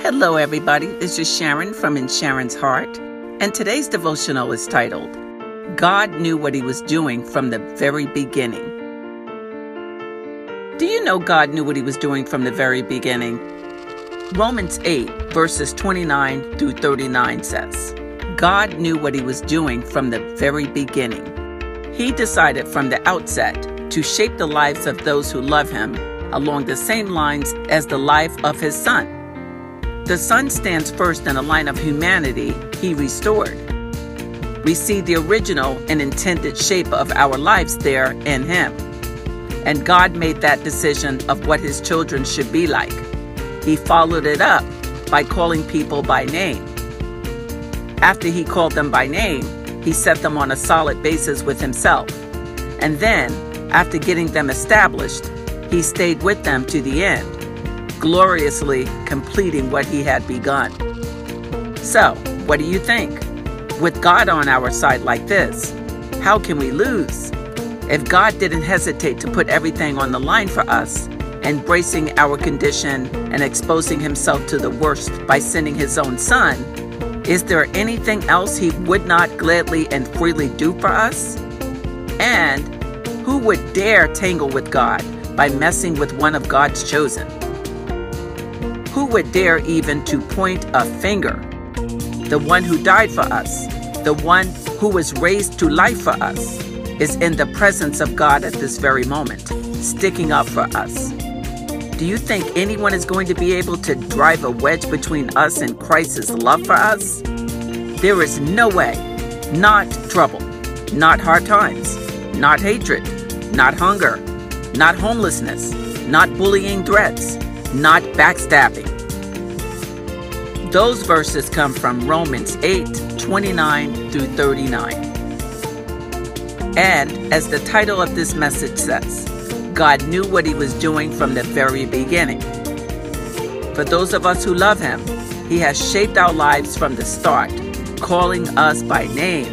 Hello, everybody. This is Sharon from In Sharon's Heart, and today's devotional is titled, God Knew What He Was Doing from the Very Beginning. Do you know God knew what He was doing from the very beginning? Romans 8, verses 29 through 39 says, God knew what He was doing from the very beginning. He decided from the outset to shape the lives of those who love Him along the same lines as the life of His Son. The Son stands first in a line of humanity He restored. We see the original and intended shape of our lives there in Him. And God made that decision of what His children should be like. He followed it up by calling people by name. After He called them by name, He set them on a solid basis with Himself. And then, after getting them established, He stayed with them to the end gloriously completing what he had begun. So, what do you think? With God on our side like this, how can we lose? If God didn't hesitate to put everything on the line for us, embracing our condition and exposing himself to the worst by sending his own son, is there anything else he would not gladly and freely do for us? And who would dare tangle with God by messing with one of God's chosen? Who would dare even to point a finger? The one who died for us, the one who was raised to life for us, is in the presence of God at this very moment, sticking up for us. Do you think anyone is going to be able to drive a wedge between us and Christ's love for us? There is no way. Not trouble, not hard times, not hatred, not hunger, not homelessness, not bullying threats, not backstabbing. Those verses come from Romans 8 29 through 39. And as the title of this message says, God knew what He was doing from the very beginning. For those of us who love Him, He has shaped our lives from the start, calling us by name.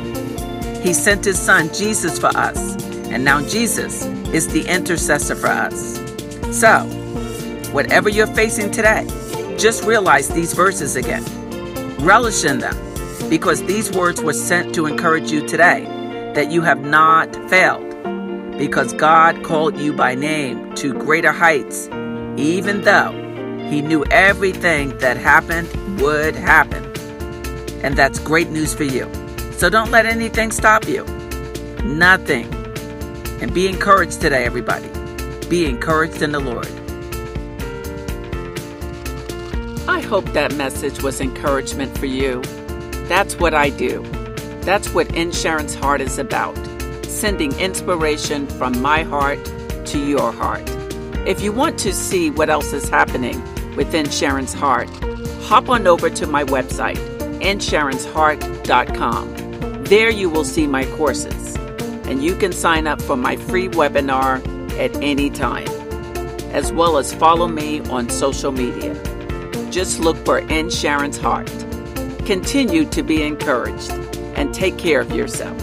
He sent His Son Jesus for us, and now Jesus is the intercessor for us. So, Whatever you're facing today, just realize these verses again. Relish in them, because these words were sent to encourage you today that you have not failed, because God called you by name to greater heights, even though He knew everything that happened would happen. And that's great news for you. So don't let anything stop you. Nothing. And be encouraged today, everybody. Be encouraged in the Lord. I hope that message was encouragement for you. That's what I do. That's what In Sharon's Heart is about sending inspiration from my heart to your heart. If you want to see what else is happening within Sharon's Heart, hop on over to my website, insharonsheart.com. There you will see my courses, and you can sign up for my free webinar at any time, as well as follow me on social media. Just look for In Sharon's Heart. Continue to be encouraged and take care of yourself.